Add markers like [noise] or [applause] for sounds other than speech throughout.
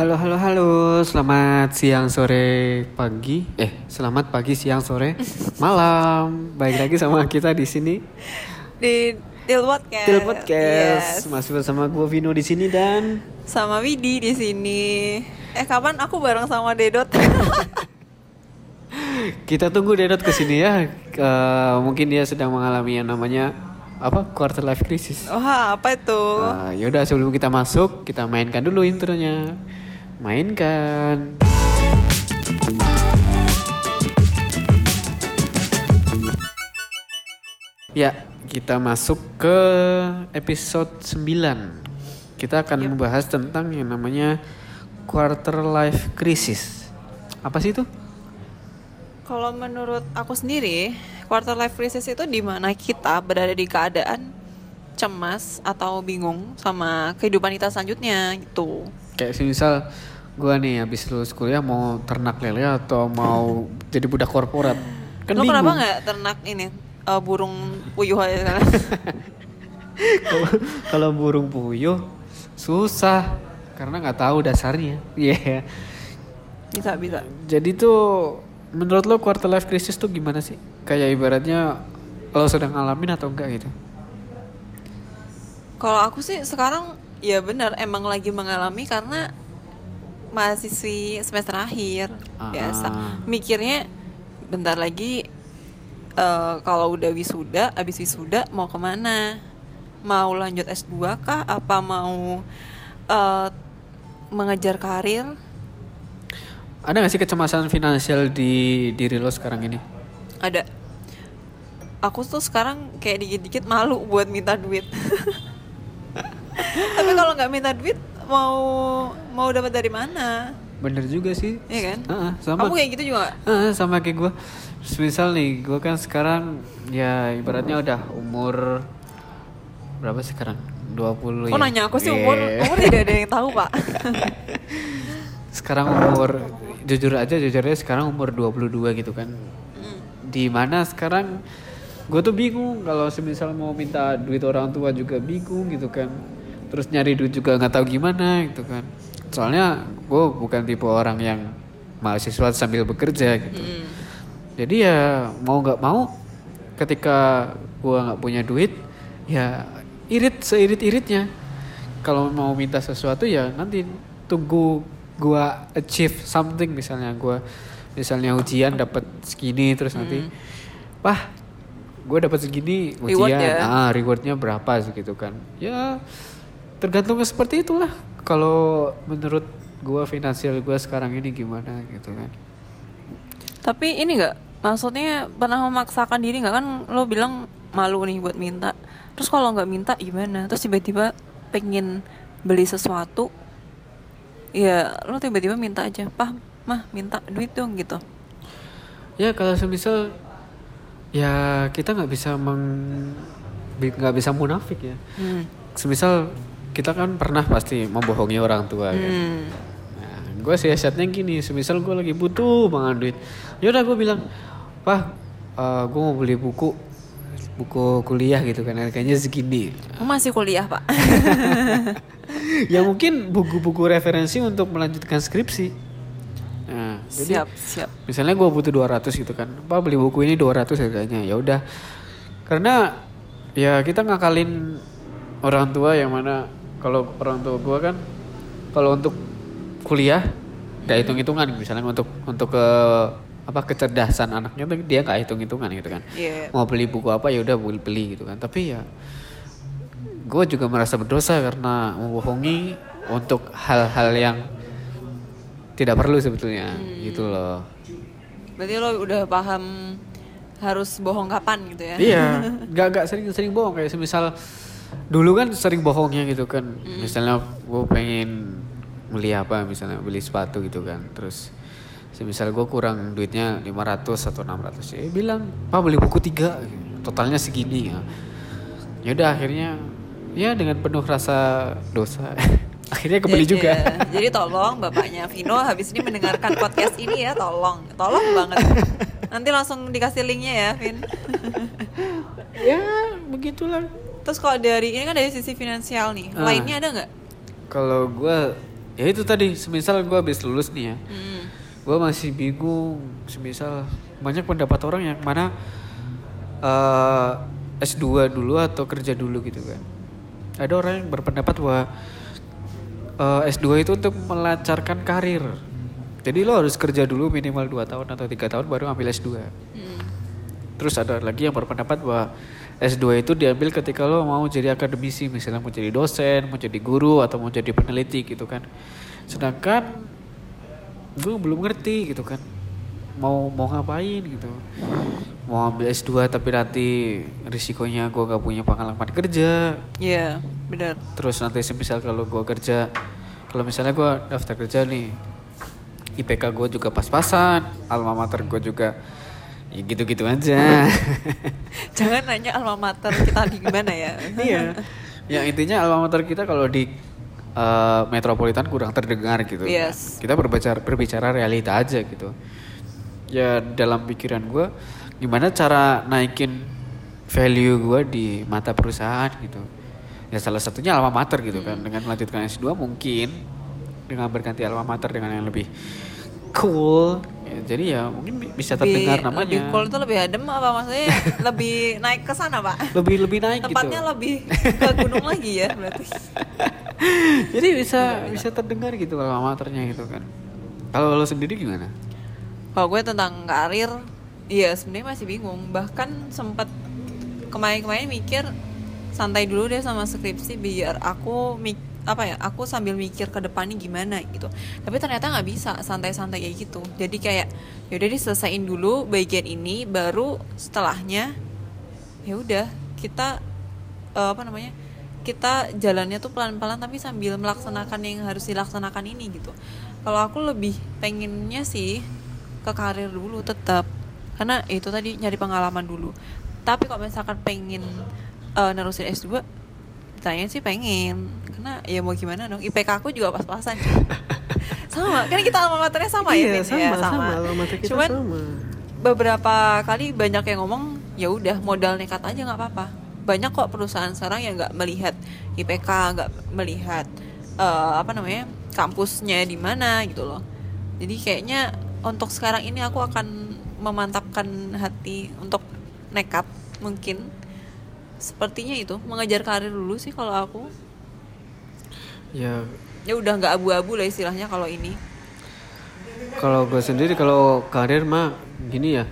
Halo, halo, halo. Selamat siang, sore, pagi. Eh, selamat pagi, siang, sore, malam. Baik lagi sama [laughs] kita di sini. di Til Podcast. Til Podcast. Yes. Masih bersama gue Vino di sini dan Sama Widi di sini. Eh kapan aku bareng sama Dedot? [laughs] kita tunggu Dedot ke sini ya. Eh, mungkin dia sedang mengalami yang namanya apa? Quarter life crisis. Wah apa itu? Ah, yaudah sebelum kita masuk, kita mainkan dulu intronya. Mainkan. Ya, kita masuk ke episode 9. Kita akan membahas tentang yang namanya quarter life crisis. Apa sih itu? Kalau menurut aku sendiri, quarter life crisis itu di mana kita berada di keadaan cemas atau bingung sama kehidupan kita selanjutnya gitu. Kayak misal gua nih habis lulus kuliah mau ternak lele atau mau jadi budak korporat. Kan Lo kenapa nggak ternak ini eh, burung puyuh aja? [laughs] Kalau- kalau burung puyuh susah karena nggak tahu dasarnya. [laughs] Iya. bisa bisa. Jadi tuh menurut lo quarter life crisis tuh gimana sih? Kayak ibaratnya lo sedang ngalamin atau enggak gitu? Kalau aku sih sekarang ya benar emang lagi mengalami karena mahasiswi semester akhir. Ah. biasa mikirnya bentar lagi eh, kalau udah wisuda abis wisuda mau ke mana? Mau lanjut S2 kah? Apa mau eh, mengejar karir? Ada nggak sih kecemasan finansial di diri lo sekarang ini? ada. Aku tuh sekarang kayak dikit-dikit malu buat minta duit. [laughs] Tapi kalau nggak minta duit mau mau dapat dari mana Bener juga sih. Iya kan? Ah, sama. Kamu kayak gitu juga nggak? Ah, sama kayak gue. Misal nih, gue kan sekarang ya ibaratnya udah umur berapa sekarang? 20 ya. Oh nanya aku sih umur Iya. umur tidak ada yang tahu pak. [laughs] sekarang umur jujur aja jujurnya sekarang umur 22 gitu kan di mana sekarang gue tuh bingung kalau semisal mau minta duit orang tua juga bingung gitu kan terus nyari duit juga nggak tahu gimana gitu kan. Soalnya gue bukan tipe orang yang mahasiswa sambil bekerja gitu. Jadi ya mau nggak mau ketika gue nggak punya duit ya irit seirit iritnya kalau mau minta sesuatu ya nanti tunggu gua achieve something misalnya gua misalnya ujian dapat segini terus nanti wah gue dapat segini Reward ujian. ya? ah rewardnya berapa gitu kan. Ya tergantung seperti itulah kalau menurut gua finansial gua sekarang ini gimana gitu kan Tapi ini nggak maksudnya pernah memaksakan diri nggak kan lo bilang malu nih buat minta. Terus kalau nggak minta gimana? Terus tiba-tiba pengen beli sesuatu, ya lo tiba-tiba minta aja, pah mah minta duit dong gitu. Ya kalau semisal ya kita nggak bisa meng nggak bisa munafik ya. Hmm. Semisal kita kan pernah pasti membohongi orang tua kan. Hmm. Nah, gue siasatnya gini, semisal gue lagi butuh banget duit, yaudah gue bilang, pah, gue mau beli buku, buku kuliah gitu kan, harganya segini. Lo masih kuliah pak? [laughs] ya mungkin buku-buku referensi untuk melanjutkan skripsi. Nah, jadi siap siap. misalnya gue butuh 200 gitu kan apa beli buku ini 200 harganya ya udah karena ya kita ngakalin orang tua yang mana kalau orang tua gue kan kalau untuk kuliah gak hitung hitungan misalnya untuk untuk ke apa kecerdasan anaknya tuh dia nggak hitung hitungan gitu kan. Iya. mau beli buku apa ya udah beli beli gitu kan. Tapi ya gue juga merasa berdosa karena membohongi untuk hal-hal yang tidak perlu sebetulnya gitu loh. Berarti lo udah paham harus bohong kapan gitu ya? iya. [laughs] Nggak nggak sering-sering bohong. Kayak semisal dulu kan sering bohongnya gitu kan. Misalnya gue pengen beli apa misalnya beli sepatu gitu kan. Terus semisal gue kurang duitnya 500 atau 600 ya bilang pak beli buku tiga. Totalnya segini ya. Ya udah akhirnya ya dengan penuh rasa dosa [laughs] akhirnya kebeli Jadi- juga. ya, Jadi tolong bapaknya Vino habis ini mendengarkan podcast ini ya, tolong, tolong banget. [laughs] Nanti langsung dikasih linknya ya, Vin. ya begitulah Terus kalau dari ini kan dari sisi finansial nih, Ah. lainnya ada nggak? Kalau gue ya itu tadi semisal gue habis lulus nih ya Hmm. gue masih bingung semisal banyak pendapat orang yang mana eh, S2 dulu atau kerja dulu gitu kan ada orang yang berpendapat bahwa eh, S2 itu untuk melancarkan karir jadi lo harus kerja dulu minimal 2 tahun atau tiga tahun baru ambil S2 Hmm. Terus ada lagi yang berpendapat bahwa S2 itu diambil ketika lo mau jadi akademisi, misalnya mau jadi dosen, mau jadi guru, atau mau jadi peneliti gitu kan. Sedangkan gue belum ngerti gitu kan, mau mau ngapain gitu. Mau ambil S2 tapi nanti risikonya gue gak punya pengalaman kerja. Iya, benar. Terus nanti semisal kalau gue kerja, kalau misalnya gue daftar kerja nih, IPK gue juga pas-pasan, alma mater gue juga ya gitu-gitu aja. [laughs] Jangan nanya alma mater kita di mana ya. [laughs] iya. Yang intinya alma mater kita kalau di eh, metropolitan kurang terdengar gitu. Yes. Kita berbicara berbicara realita aja gitu. Ya dalam pikiran gue, gimana cara naikin value gue di mata perusahaan gitu. Ya salah satunya alma mater gitu kan. Dengan melanjutkan S2 mungkin dengan berganti alma mater dengan yang lebih cool. Ya, jadi ya mungkin bi- bisa terdengar namanya. Lebih cool itu lebih adem apa maksudnya? [laughs] lebih naik ke sana, Pak. lebih lebih naik Tempatnya gitu. lebih ke gunung lagi ya berarti. [laughs] Jadi bisa bisa terdengar gitu kalau amaternya gitu kan. Kalau lo sendiri gimana? Kalau gue tentang karir, iya sebenarnya masih bingung. Bahkan sempat kemarin-kemarin mikir santai dulu deh sama skripsi biar aku mik apa ya aku sambil mikir ke depannya gimana gitu. Tapi ternyata nggak bisa santai-santai kayak gitu. Jadi kayak yaudah diselesain dulu bagian ini baru setelahnya ya udah kita eh, apa namanya kita jalannya tuh pelan-pelan tapi sambil melaksanakan yang harus dilaksanakan ini gitu. Kalau aku lebih pengennya sih ke karir dulu tetap karena itu tadi nyari pengalaman dulu. Tapi kalau misalkan pengen eh, nerusin S2 ditanya sih pengen. Karena ya mau gimana dong IPK aku juga pas-pasan [laughs] sama kan kita alma maternya sama ya Iya, Vin? Ya, alma mater kita cuman sama. beberapa kali banyak yang ngomong ya udah modal nekat aja nggak apa-apa. Banyak kok perusahaan sekarang yang nggak melihat IPK nggak melihat eh, apa namanya kampusnya di mana gitu loh. Jadi kayaknya untuk sekarang ini aku akan memantapkan hati untuk nekat mungkin sepertinya itu mengejar karir dulu sih kalau aku. Ya. Ya udah nggak abu-abu lah istilahnya kalau ini. Kalau gue sendiri kalau karir mah gini ya.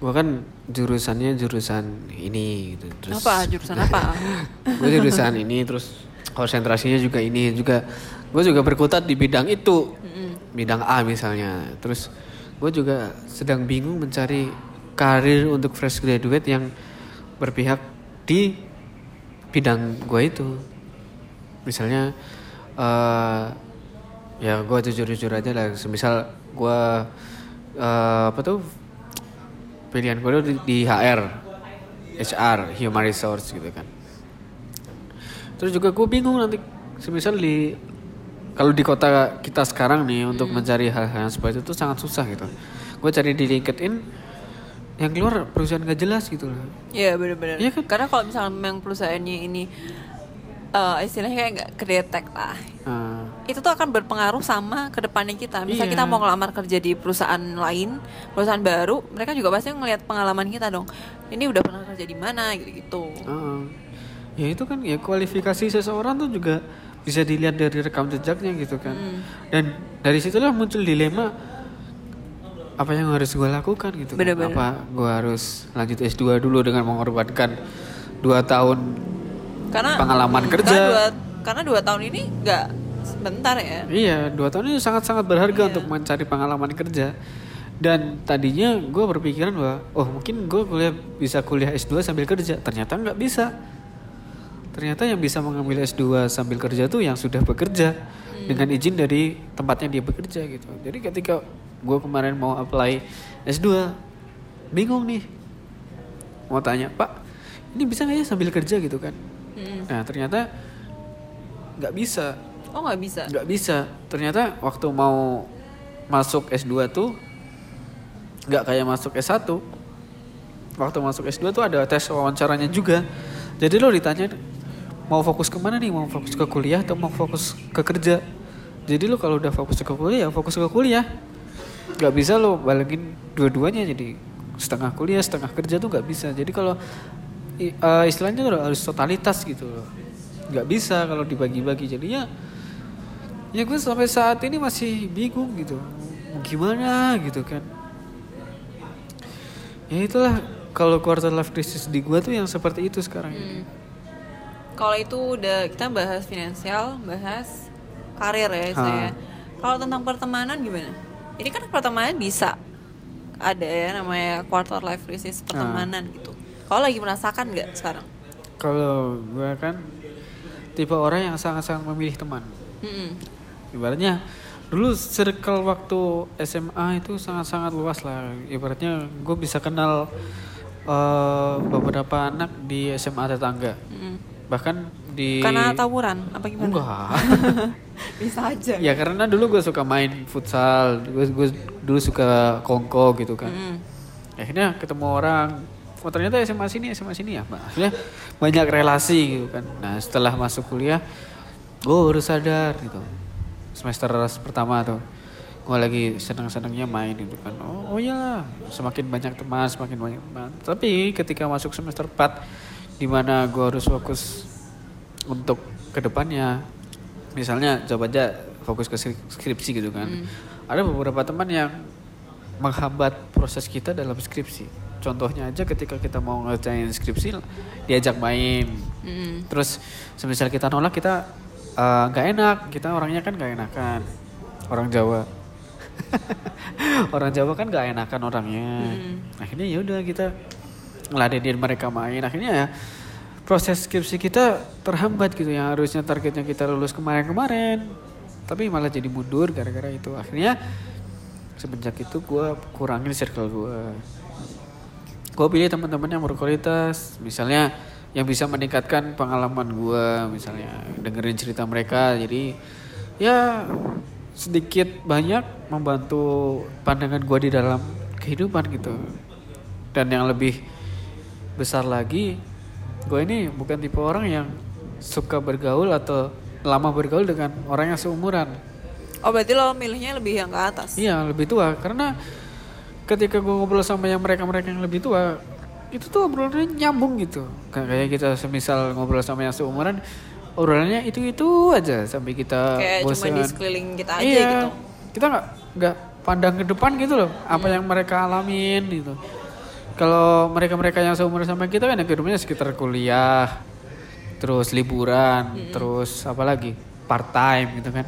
Gue kan jurusannya jurusan ini gitu. Terus apa? Jurusan apa? [laughs] Gue jurusan ini terus konsentrasinya juga ini juga gue juga berkutat di bidang itu. Bidang A misalnya. Terus gue juga sedang bingung mencari karir untuk fresh graduate yang berpihak di bidang gue itu. Misalnya eh ya gue jujur-jujur aja lah. Semisal gue eh, apa tuh pilihan gue di, di HR HR human resource gitu kan. Terus juga gue bingung nanti semisal di kalau di kota kita sekarang nih untuk mencari hal-hal yang seperti itu tuh sangat susah gitu. Gue cari di LinkedIn yang keluar perusahaan gak jelas gitu loh Iya benar-benar. Iya kan? Karena kalau misalnya memang perusahaannya ini eh, istilahnya kayak nggak kedetek lah, Nah, itu tuh akan berpengaruh sama ke depannya kita. Misal Iya. kita mau ngelamar kerja di perusahaan lain, perusahaan baru, mereka juga pasti ngelihat pengalaman kita dong. Ini udah pernah kerja di mana gitu-gitu. Heeh. ya itu kan ya kualifikasi seseorang tuh juga bisa dilihat dari rekam jejaknya gitu kan dan dari situlah muncul dilema apa yang harus gue lakukan gitu kan. Bener-bener. apa gue harus lanjut S2 dulu dengan mengorbankan dua tahun Karena Pengalaman Hmm, kerja. Karena dua, karena dua tahun ini nggak sebentar ya. Iya, dua tahun ini sangat-sangat berharga Iya. untuk mencari pengalaman kerja. Dan tadinya gue berpikiran bahwa, oh mungkin gue kuliah bisa kuliah S2 sambil kerja. Ternyata nggak bisa. Ternyata yang bisa mengambil S2 sambil kerja tuh yang sudah bekerja dengan izin dari tempatnya dia bekerja gitu. Jadi ketika gue kemarin mau apply S2, bingung nih. Mau tanya, Pak, ini bisa nggak ya sambil kerja? Gitu kan? Mm. Nah ternyata nggak bisa. Oh nggak bisa. nggak bisa. Ternyata waktu mau masuk S2 tuh nggak kayak masuk S1 waktu masuk S2 tuh ada tes wawancaranya juga. Jadi lo ditanya mau fokus ke mana nih? Mau fokus ke kuliah atau mau fokus ke kerja? Jadi lu kalau udah fokus ke kuliah fokus ke kuliah nggak bisa lo balikin dua-duanya jadi setengah kuliah setengah kerja tuh nggak bisa. Jadi kalau eh, istilahnya tuh harus totalitas gitu loh. Nggak bisa kalau dibagi-bagi. Jadinya ya gue sampai saat ini masih bingung gitu. Gimana gitu kan? Ya itulah kalau quarter life crisis di gue tuh yang seperti itu sekarang ini. Hmm. Kalau itu udah kita bahas finansial, bahas karir ya saya. Kalau tentang pertemanan gimana? Ini kan pertemanan bisa ada ya namanya quarter life crisis pertemanan gitu. Kalau lagi merasakan nggak sekarang? kalau gue kan tipe orang yang sangat-sangat memilih teman Mm-mm. ibaratnya dulu circle waktu SMA itu sangat-sangat luas lah ibaratnya gue bisa kenal eh, beberapa anak di SMA tetangga Mm-mm. bahkan di Karena tawuran apa gimana? enggak [laughs] [laughs] bisa aja. ya karena dulu gue suka main futsal gue gue dulu suka kongko gitu kan. Mm-mm. akhirnya ketemu orang oh ternyata SMA sini SMA sini ya? Akhirnya banyak relasi gitu kan. Nah setelah masuk kuliah gue baru sadar gitu semester pertama tuh. Gue lagi senang-senangnya main gitu kan. Oh, oh ya semakin banyak teman semakin banyak teman. Tapi ketika masuk semester 4 di mana gue harus fokus untuk ke depannya misalnya coba aja fokus ke skri- skripsi gitu kan. Ada beberapa teman yang menghambat proses kita dalam skripsi. Contohnya aja ketika kita mau ngerjain skripsi diajak main. Mm-mm. terus semisal kita nolak kita eh, nggak enak. Kita orangnya kan nggak enakan. Orang Jawa. [laughs] Orang Jawa kan nggak enakan orangnya. Akhirnya ya udah kita ngeladenin mereka main. Akhirnya ya proses skripsi kita terhambat gitu yang harusnya targetnya kita lulus kemarin-kemarin. Tapi malah jadi mundur gara-gara itu. Akhirnya semenjak itu gue kurangin circle gue gue pilih teman-teman yang berkualitas. Misalnya yang bisa meningkatkan pengalaman gue misalnya dengerin cerita mereka. Jadi ya sedikit banyak membantu pandangan gue di dalam kehidupan gitu. Dan yang lebih besar lagi gue ini bukan tipe orang yang suka bergaul atau lama bergaul dengan orang yang seumuran Oh berarti lo milihnya lebih yang ke atas? Iya lebih tua karena ketika gue ngobrol sama yang mereka-mereka yang lebih tua itu tuh obrolannya nyambung gitu Kayak kayak kita semisal ngobrol sama yang seumuran obrolannya itu itu aja sampai kita Kayak cuma bosan. di sekeliling kita aja iya, gitu. kita nggak nggak pandang ke depan gitu loh apa yang mereka alamin gitu kalau mereka-mereka yang seumuran sama kita kan ya kehidupannya sekitar kuliah terus liburan terus apa lagi part time gitu kan.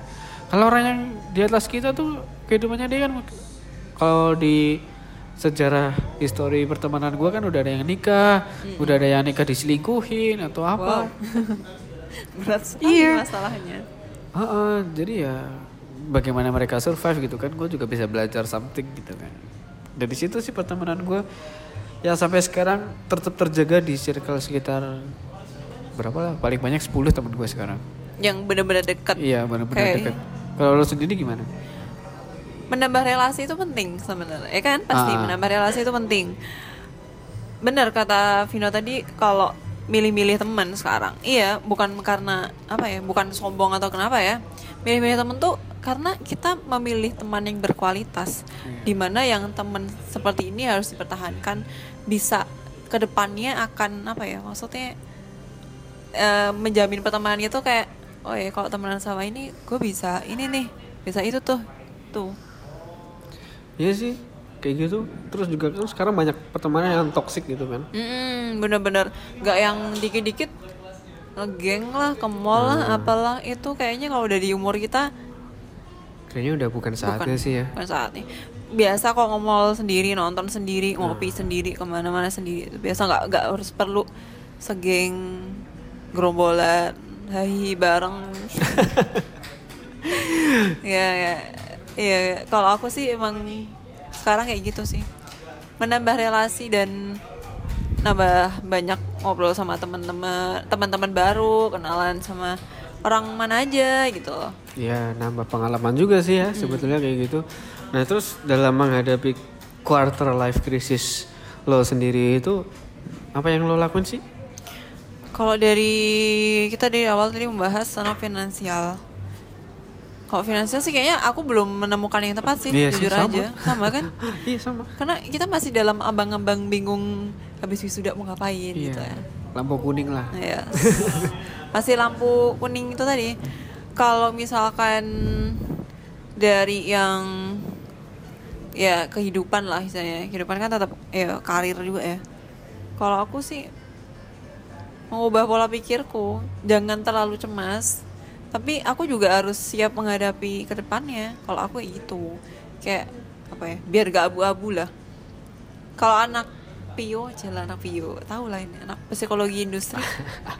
Kalau orang yang di atas kita tuh kehidupannya dia kan kalau di sejarah histori pertemanan gua kan udah ada yang nikah udah ada yang nikah diselingkuhin atau apa. [laughs] Berat sekali Iya. masalahnya. Heeh, jadi ya bagaimana mereka survive gitu kan gue juga bisa belajar something gitu kan. Dari situ sih pertemanan gue ya sampai sekarang tetap terjaga di circle sekitar berapa lah? Paling banyak 10 teman gue sekarang. Yang bener-bener dekat. iya benar-benar Oke. dekat kalau lo sendiri gimana? Menambah relasi itu penting sebenarnya ya kan? Pasti Ah. menambah relasi itu penting. Benar kata Vino tadi kalau milih-milih teman sekarang iya bukan karena apa ya bukan sombong atau kenapa ya. Milih-milih teman tuh karena kita memilih teman yang berkualitas di mana yang teman seperti ini harus dipertahankan bisa ke depannya akan apa ya maksudnya eh, menjamin pertemanan itu kayak oh ya kalau temenan sama ini gue bisa ini nih bisa itu tuh tuh. Iya sih kayak gitu. Terus juga kan sekarang banyak pertemanan yang toxic gitu kan. Mm, bener-bener. Nggak yang dikit-dikit ngegeng lah, ke mall lah, apalah. Itu kayaknya kalau udah di umur kita kayaknya udah bukan saatnya sih ya. bukan saatnya. Biasa kok nge-mall sendiri, nonton sendiri, ngopi sendiri, ke mana-mana sendiri. Itu biasa nggak nggak harus perlu segeng gerombolan, hahi bareng. ya ya ya kalau aku sih emang sekarang kayak gitu sih menambah relasi dan nambah banyak ngobrol sama teman-teman teman-teman baru kenalan sama orang mana aja gitu loh Ya nambah pengalaman juga sih ya sebetulnya kayak gitu. Nah terus dalam menghadapi quarter life crisis lo sendiri itu apa yang lo lakuin sih? kalau dari kita dari awal tadi membahas tentang finansial kalau finansial sih kayaknya aku belum menemukan yang tepat sih Iya jujur sama. aja sama kan [laughs] iya sama karena kita masih dalam abang-abang bingung habis wisuda mau ngapain gitu iya ya lampu kuning lah Iya. [laughs] Masih lampu kuning itu tadi. Kalau misalkan dari yang ya kehidupan lah misalnya, kehidupan kan tetap ya karir juga ya. Kalau aku sih mengubah pola pikirku, jangan terlalu cemas. Tapi aku juga harus siap menghadapi ke depannya. Kalau aku ya itu kayak apa ya? Biar gak abu-abu lah. Kalau anak Pio, jalan anak Pio, tahu lah ini anak psikologi industri.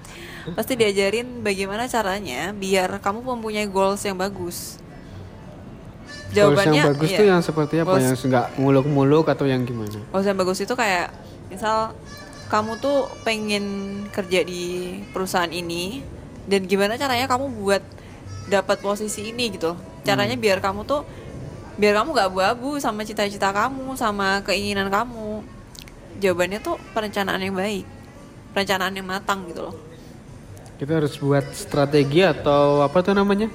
[laughs] Pasti diajarin bagaimana caranya biar kamu mempunyai goals yang bagus. Goals yang bagus iya. tuh yang seperti apa Goals- yang nggak muluk-muluk atau yang gimana Goals yang bagus itu kayak misal kamu tuh pengen kerja di perusahaan ini dan gimana caranya kamu buat dapat posisi ini gitu. Caranya biar kamu tuh biar kamu gak abu-abu sama cita-cita kamu sama keinginan kamu. Jawabannya tuh perencanaan yang baik, perencanaan yang matang gitu loh. kita harus buat strategi atau apa tuh namanya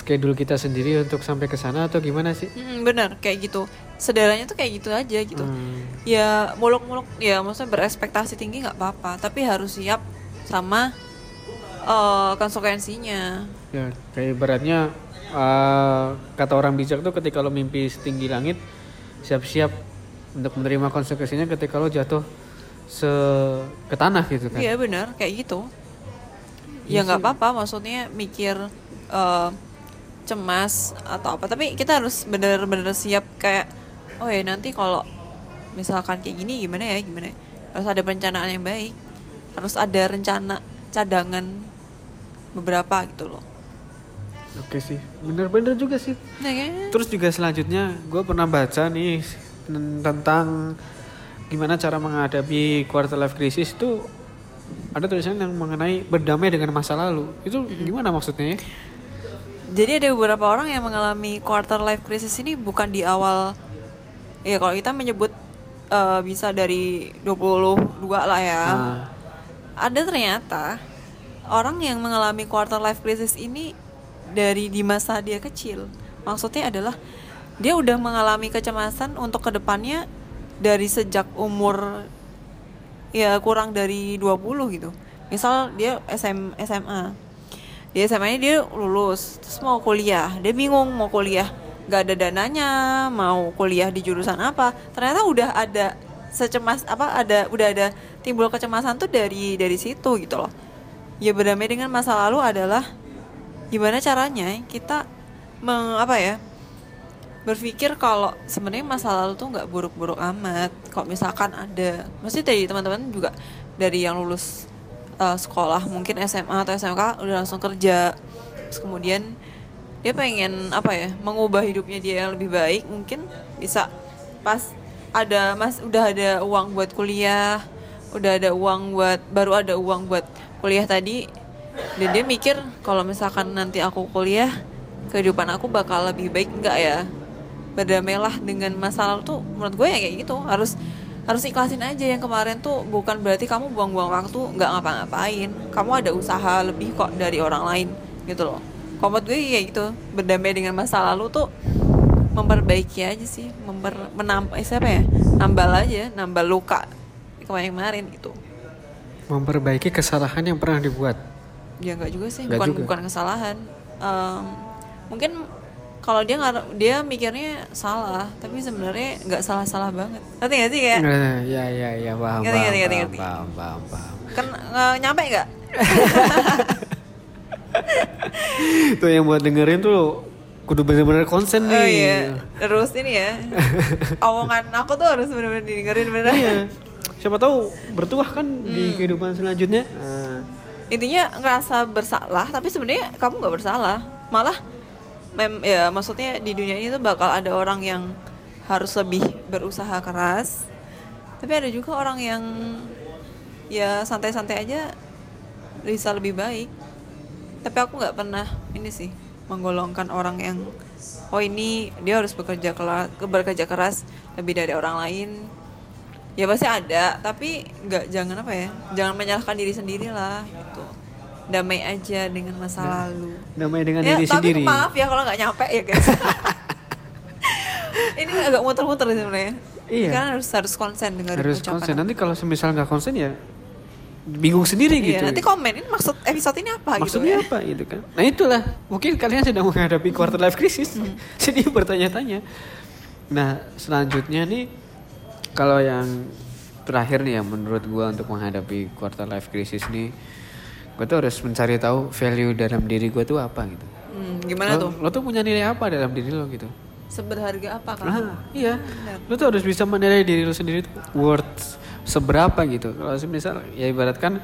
schedule kita sendiri untuk sampai ke sana atau gimana sih Mm, bener kayak gitu. Sederhananya tuh kayak gitu aja gitu. Hmm. Ya muluk-muluk ya maksudnya berekspektasi tinggi nggak apa-apa, tapi harus siap sama eh, konsekuensinya. ya kayak ibaratnya eh, kata orang bijak tuh ketika lo mimpi setinggi langit siap-siap untuk menerima konsekuensinya ketika lo jatuh se ke tanah gitu kan Iya benar kayak gitu. Ya nggak apa-apa maksudnya mikir eh, cemas atau apa, tapi kita harus bener-bener siap kayak oh ya nanti kalau misalkan kayak gini gimana ya gimana ya. harus ada perencanaan yang baik harus ada rencana cadangan beberapa gitu loh oke sih bener-bener juga sih nah kan Terus juga selanjutnya gue pernah baca nih ten- tentang gimana cara menghadapi quarter life crisis itu ada tulisan yang mengenai berdamai dengan masa lalu. Itu gimana maksudnya ya? Jadi ada beberapa orang yang mengalami quarter life crisis ini bukan di awal ya kalau kita menyebut eh, bisa dari 22 lah ya. Nah, Ada ternyata orang yang mengalami quarter life crisis ini dari di masa dia kecil. Maksudnya adalah dia udah mengalami kecemasan untuk ke depannya dari sejak umur ya kurang dari 20 gitu. Misal dia SM, SMA. Di SMA ini dia lulus, terus mau kuliah. Dia bingung mau kuliah, nggak ada dananya, mau kuliah di jurusan apa. Ternyata udah ada secemas apa ada udah ada timbul kecemasan tuh dari dari situ gitu loh. Ya berdamai dengan masa lalu adalah gimana caranya kita meng, apa ya berpikir kalau sebenarnya masa lalu tuh nggak buruk-buruk amat. Kalau misalkan ada, mesti dari teman-teman juga dari yang lulus uh, sekolah mungkin SMA atau SMK udah langsung kerja. Terus kemudian dia pengen apa ya mengubah hidupnya dia yang lebih baik. Mungkin bisa pas ada mas udah ada uang buat kuliah udah ada uang buat baru ada uang buat kuliah tadi. Dan dia mikir kalau misalkan nanti aku kuliah kehidupan aku bakal lebih baik enggak ya? Berdamailah dengan masa lalu tuh menurut gue ya kayak gitu. Harus harus ikhlasin aja yang kemarin tuh bukan berarti kamu buang-buang waktu nggak ngapa-ngapain. Kamu ada usaha lebih kok dari orang lain gitu loh. Menurut gue kayak gitu berdamai dengan masa lalu tuh memperbaiki aja sih memper menambah eh, siapa ya? Nambal aja nambal luka kemarin kemarin gitu. Memperbaiki kesalahan yang pernah dibuat. ya nggak juga sih Nggak bukan juga. bukan kesalahan. Em, mungkin kalau dia nggak dia mikirnya salah tapi sebenarnya nggak salah salah banget ngerti nggak sih kayak Eh, ya ya ya paham Ngerti, paham, ngerti, paham, ngerti. paham paham paham. kan nggak nyampe nggak [laughs] Tuh yang buat dengerin tuh kudu bener-bener konsen nih. oh iya terus ini ya [laughs] omongan aku tuh harus bener-bener dengerin bener Iya. Siapa tahu bertuah kan di kehidupan selanjutnya. Nah, intinya ngerasa bersalah tapi sebenarnya kamu nggak bersalah malah mem ya maksudnya di dunia ini tuh bakal ada orang yang harus lebih berusaha keras. Tapi ada juga orang yang ya santai-santai aja bisa lebih baik. Tapi aku nggak pernah ini sih menggolongkan orang yang oh ini dia harus bekerja keras bekerja keras lebih dari orang lain. Ya pasti ada. Tapi nggak jangan apa ya jangan menyalahkan diri sendiri lah gitu damai aja dengan masa lalu. namanya dengan ya diri tapi sendiri. maaf ya kalau nggak nyampe ya guys. [laughs] Ini agak muter-muter sebenarnya. Iya. kan harus harus konsen dengan harus ucapan konsen. nanti kalau semisal nggak konsen ya bingung sendiri Iya, gitu. nanti komen ini maksud episode ini apa? maksudnya gitu apa gitu kan. Nah itulah. Mungkin kalian sedang menghadapi quarter life crisis. Hmm. [laughs] jadi bertanya-tanya. Nah selanjutnya nih kalau yang terakhir nih yang menurut gua untuk menghadapi quarter life crisis nih gua tuh harus mencari tahu value dalam diri gua tuh apa gitu Hmm, gimana lo, tuh lo tuh punya nilai apa dalam diri lo gitu seberharga apa kan Nah, iya. Benar. Lu tuh harus bisa menilai diri lu sendiri tuh worth seberapa gitu. Kalau misal ya ibaratkan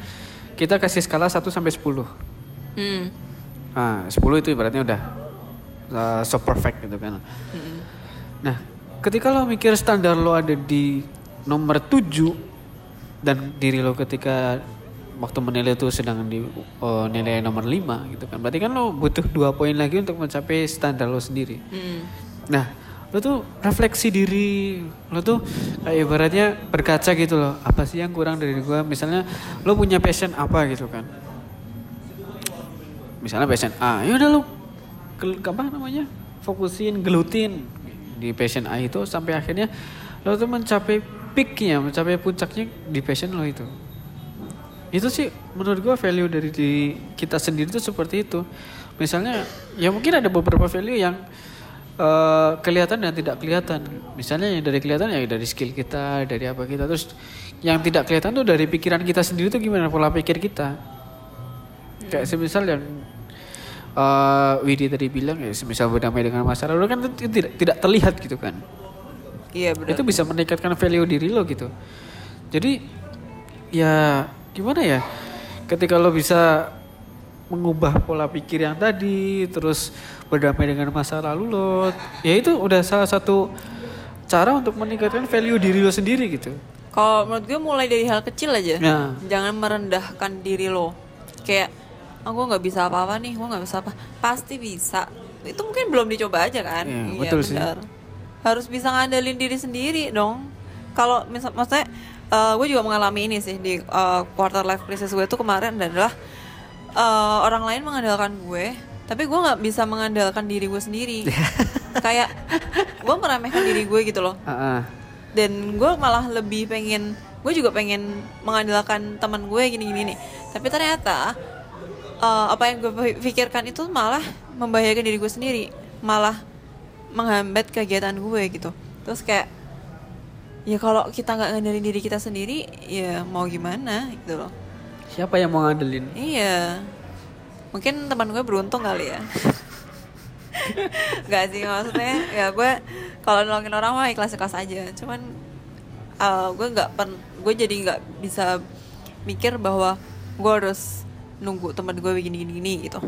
kita kasih skala 1 sampai 10. hmm. Nah, 10 itu ibaratnya udah uh, so perfect gitu kan. Hmm. Nah, ketika lo mikir standar lo ada di nomor 7 dan diri lo ketika waktu menilai itu sedang di oh, nilai nomor 5 gitu kan. Berarti kan lo butuh dua poin lagi untuk mencapai standar lo sendiri. Hmm. Nah, lo tuh refleksi diri, lo tuh kayak ibaratnya berkaca gitu loh. Apa sih yang kurang dari gua? Misalnya lo punya passion apa gitu kan? Misalnya passion A, ya udah lo apa namanya? Fokusin, gelutin di passion A itu sampai akhirnya lo tuh mencapai peaknya, mencapai puncaknya di passion lo itu. Itu sih menurut gua value dari di kita sendiri itu seperti itu. Misalnya ya mungkin ada beberapa value yang eh, kelihatan dan tidak kelihatan. Misalnya yang dari kelihatan ya dari skill kita, dari apa kita. Terus yang tidak kelihatan tuh dari pikiran kita sendiri tuh gimana pola pikir kita. Kayak semisal yang eh Widi tadi bilang ya semisal berdamai dengan masa lalu kan itu tidak tidak terlihat gitu kan. iya benar Itu bisa meningkatkan value diri lo gitu. Jadi ya gimana ya? Ketika lo bisa mengubah pola pikir yang tadi, terus berdamai dengan masa lalu lo, ya itu udah salah satu cara untuk meningkatkan value diri lo sendiri gitu. kalau menurut gue mulai dari hal kecil aja Nah. jangan merendahkan diri lo kayak oh, gue nggak bisa apa-apa nih gue nggak bisa apa pasti bisa itu mungkin belum dicoba aja kan Iya, betul sih. benar. harus bisa ngandelin diri sendiri dong kalau misal maksudnya eh, gue juga mengalami ini sih di eh, quarter life crisis gue tuh kemarin adalah eh, orang lain mengandalkan gue tapi gue nggak bisa mengandalkan diri gue sendiri. [laughs] Kayak gue meremehkan diri gue gitu loh. Ah, ah. dan gue malah lebih pengen gue juga pengen mengandalkan teman gue gini gini nih. Tapi ternyata eh, apa yang gue pikirkan itu malah membahayakan diri gue sendiri. Malah menghambat kegiatan gue gitu. Terus kayak ya kalau kita nggak ngandelin diri kita sendiri ya mau gimana gitu loh. Siapa yang mau ngandelin? iya. Mungkin teman gue beruntung kali ya. Gak sih maksudnya ya gue kalau nolongin orang mah ikhlas ikhlas aja. Cuman uh, gue nggak pen gue jadi nggak bisa mikir bahwa gue harus nunggu teman gue begini gini gini gitu.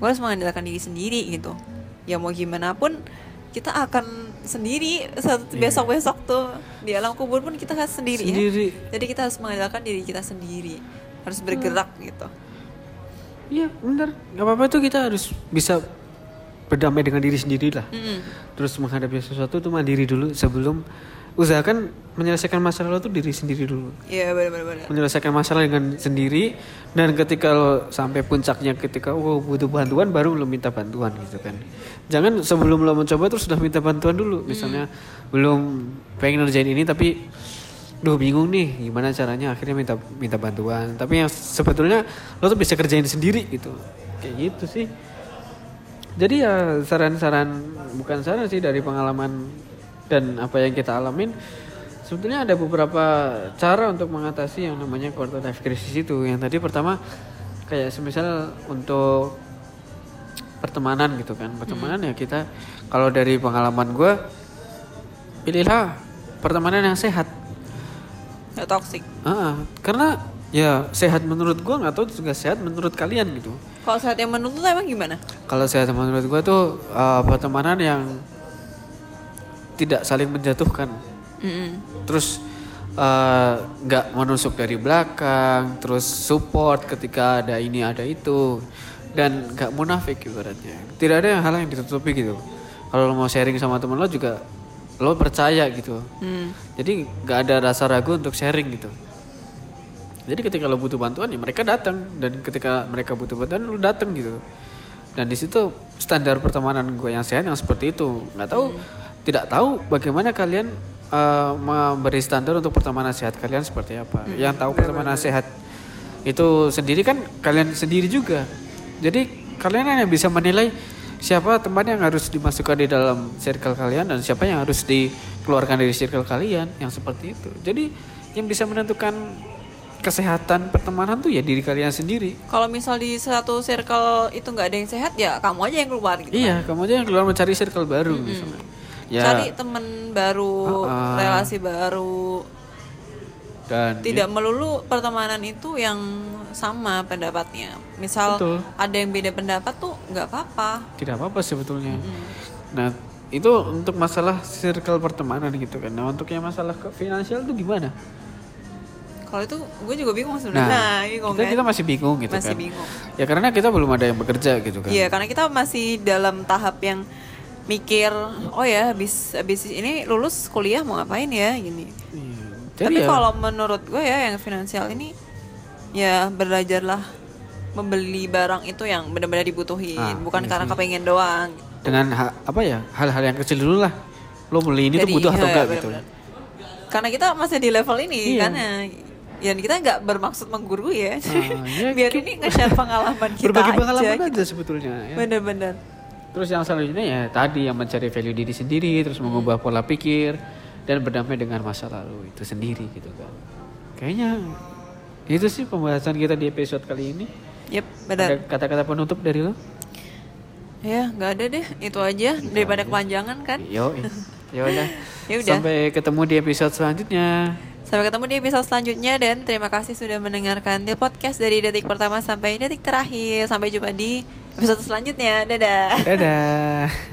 Gue harus mengandalkan diri sendiri gitu. Ya mau gimana pun kita akan sendiri satu besok besok tuh di alam kubur pun kita kan sendiri, Sendiri. ya jadi kita harus mengandalkan diri kita sendiri harus bergerak gitu Iya bener, nggak apa-apa tuh kita harus bisa berdamai dengan diri sendiri lah. Mm-mm. Terus menghadapi sesuatu tuh mandiri dulu sebelum usahakan menyelesaikan masalah lo tuh diri sendiri dulu. Iya benar-benar. Menyelesaikan masalah dengan sendiri dan ketika lo sampai puncaknya ketika oh butuh bantuan baru lo minta bantuan gitu kan. Jangan sebelum lo mencoba terus sudah minta bantuan dulu. Misalnya belum pengen ngerjain ini tapi duh bingung nih gimana caranya akhirnya minta minta bantuan. Tapi yang sebetulnya lo tuh bisa kerjain sendiri gitu. Kayak gitu sih. Jadi ya saran-saran bukan saran sih dari pengalaman dan apa yang kita alamin sebetulnya ada beberapa cara untuk mengatasi yang namanya quarter life crisis itu. Yang tadi pertama kayak semisal untuk pertemanan gitu kan. Pertemanan ya kita kalau dari pengalaman gue pilihlah pertemanan yang sehat. Ya toxic. Ah, karena ya sehat menurut gue nggak tahu juga sehat menurut kalian gitu. Kalau saat yang menurut lu emang gimana? Kalau sehat menurut gue tuh uh, pertemanan yang tidak saling menjatuhkan. Mm-mm. terus eh, nggak menusuk dari belakang, terus support ketika ada ini ada itu, dan nggak munafik ibaratnya. Tidak ada yang hal yang ditutupi gitu. Kalau lo mau sharing sama teman lo juga lo percaya gitu. Hmm. Jadi nggak ada rasa ragu untuk sharing gitu. jadi ketika lo butuh bantuan ya mereka datang dan ketika mereka butuh bantuan lo datang gitu dan di situ standar pertemanan gue yang sehat yang seperti itu nggak tahu tidak tahu bagaimana kalian eh, memberi standar untuk pertemanan sehat kalian seperti apa. Yang tahu pertemanan sehat itu sendiri kan kalian sendiri juga. Jadi kalian hanya bisa menilai siapa teman yang harus dimasukkan di dalam circle kalian dan siapa yang harus dikeluarkan dari circle kalian yang seperti itu. Jadi yang bisa menentukan kesehatan pertemanan tuh ya diri kalian sendiri. Kalau misal di satu circle itu nggak ada yang sehat ya kamu aja yang keluar gitu. iya kamu aja yang keluar mencari circle baru misalnya ya Cari temen baru, Ah, ah. relasi baru. dan Tidak melulu pertemanan itu yang sama pendapatnya. Misal Betul. ada yang beda pendapat tuh nggak apa-apa. tidak apa-apa sebetulnya nah itu untuk masalah circle pertemanan gitu kan nah untuk yang masalah ke finansial tuh gimana Kalau itu gue juga bingung sebenarnya. Nah, bingung kita, kan? kita masih bingung gitu Masih kan bingung. ya karena kita belum ada yang bekerja gitu kan Iya, karena kita masih dalam tahap yang mikir, oh ya habis habis ini lulus kuliah mau ngapain ya gini. Iya. Tapi ya, kalau menurut gue ya yang finansial ini ya belajarlah membeli barang itu yang benar-benar dibutuhin, Ah, bukan iya karena kepengen doang. dengan ha- apa ya hal-hal yang kecil dulu lah lo beli ini tuh Jadi, butuh atau iya, enggak gitu. Karena kita masih di level ini Iya. karena ya kita nggak bermaksud menggurui ya. ya, [laughs] Biar ini nge-share pengalaman [laughs] kita berbagi aja. pengalaman gitu. aja sebetulnya ya. Bener-bener. Terus yang selanjutnya ya tadi yang mencari value diri sendiri terus mengubah pola pikir dan berdamai dengan masa lalu itu sendiri gitu kan kayaknya itu sih pembahasan kita di episode kali ini Yep, ada benar. kata-kata penutup dari lo Ya, nggak ada deh. Itu aja daripada kepanjangan kan. yo ya udah sampai ketemu di episode selanjutnya Sampai ketemu di episode selanjutnya dan terima kasih sudah mendengarkan di podcast dari detik pertama sampai detik terakhir. Sampai jumpa di episode selanjutnya. Dadah. dadah